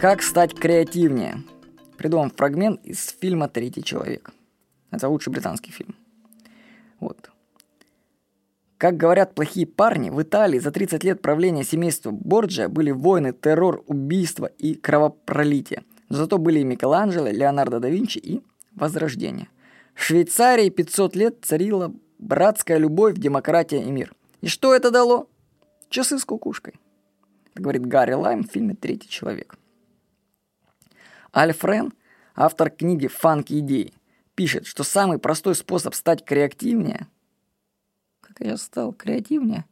Как стать креативнее? Придуман фрагмент из фильма «Третий человек». Это лучший британский фильм. Вот. Как говорят плохие парни, в Италии за 30 лет правления семейства Борджа были войны, террор, убийства и кровопролитие. Но зато были и Микеланджело, Леонардо да Винчи и Возрождение. В Швейцарии 500 лет царила братская любовь, демократия и мир. И что это дало? Часы с кукушкой. Это говорит Гарри Лайм в фильме «Третий человек». Альф Рен, автор книги «Фанки идеи», пишет, что самый простой способ стать креативнее – я стал креативнее.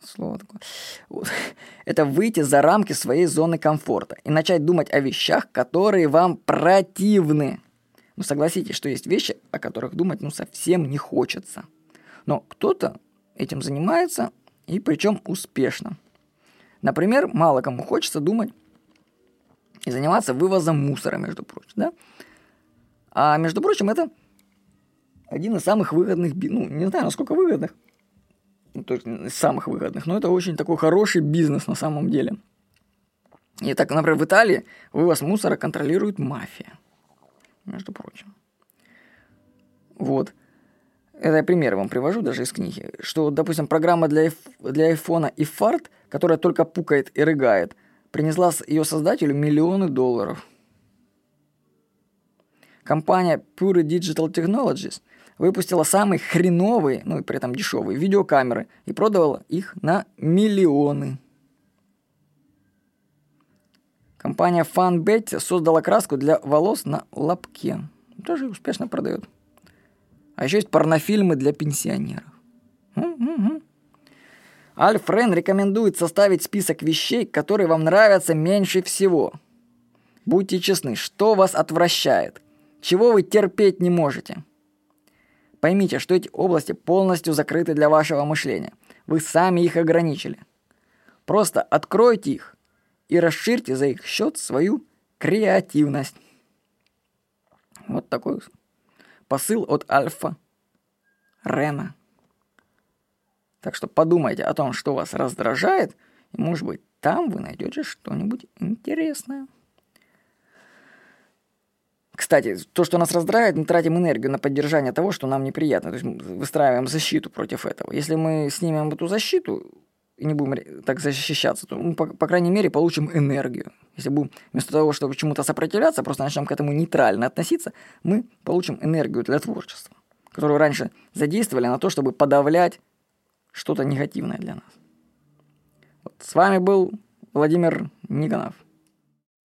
Слово такое. Вот. Это выйти за рамки своей зоны комфорта и начать думать о вещах, которые вам противны. Ну, согласитесь, что есть вещи, о которых думать ну совсем не хочется. Но кто-то этим занимается, и причем успешно. Например, мало кому хочется думать и заниматься вывозом мусора, между прочим, да? А между прочим, это один из самых выгодных, ну, не знаю, насколько выгодных, ну, то есть из самых выгодных, но это очень такой хороший бизнес на самом деле. И так, например, в Италии вывоз мусора контролирует мафия, между прочим. Вот. Это я пример вам привожу даже из книги, что, допустим, программа для, для айфона и фарт, которая только пукает и рыгает, принесла ее создателю миллионы долларов. Компания Pure Digital Technologies выпустила самые хреновые, ну и при этом дешевые видеокамеры и продавала их на миллионы. Компания FunBet создала краску для волос на лобке. Тоже успешно продает. А еще есть порнофильмы для пенсионеров. Альф Рен рекомендует составить список вещей, которые вам нравятся меньше всего. Будьте честны, что вас отвращает? Чего вы терпеть не можете? Поймите, что эти области полностью закрыты для вашего мышления. Вы сами их ограничили. Просто откройте их и расширьте за их счет свою креативность. Вот такой посыл от Альфа Рена. Так что подумайте о том, что вас раздражает, и, может быть, там вы найдете что-нибудь интересное. Кстати, то, что нас раздражает, мы тратим энергию на поддержание того, что нам неприятно. То есть мы выстраиваем защиту против этого. Если мы снимем эту защиту и не будем так защищаться, то мы, по, по крайней мере, получим энергию. Если будем вместо того, чтобы чему-то сопротивляться, просто начнем к этому нейтрально относиться, мы получим энергию для творчества, которую раньше задействовали на то, чтобы подавлять что-то негативное для нас. Вот. С вами был Владимир Никонов.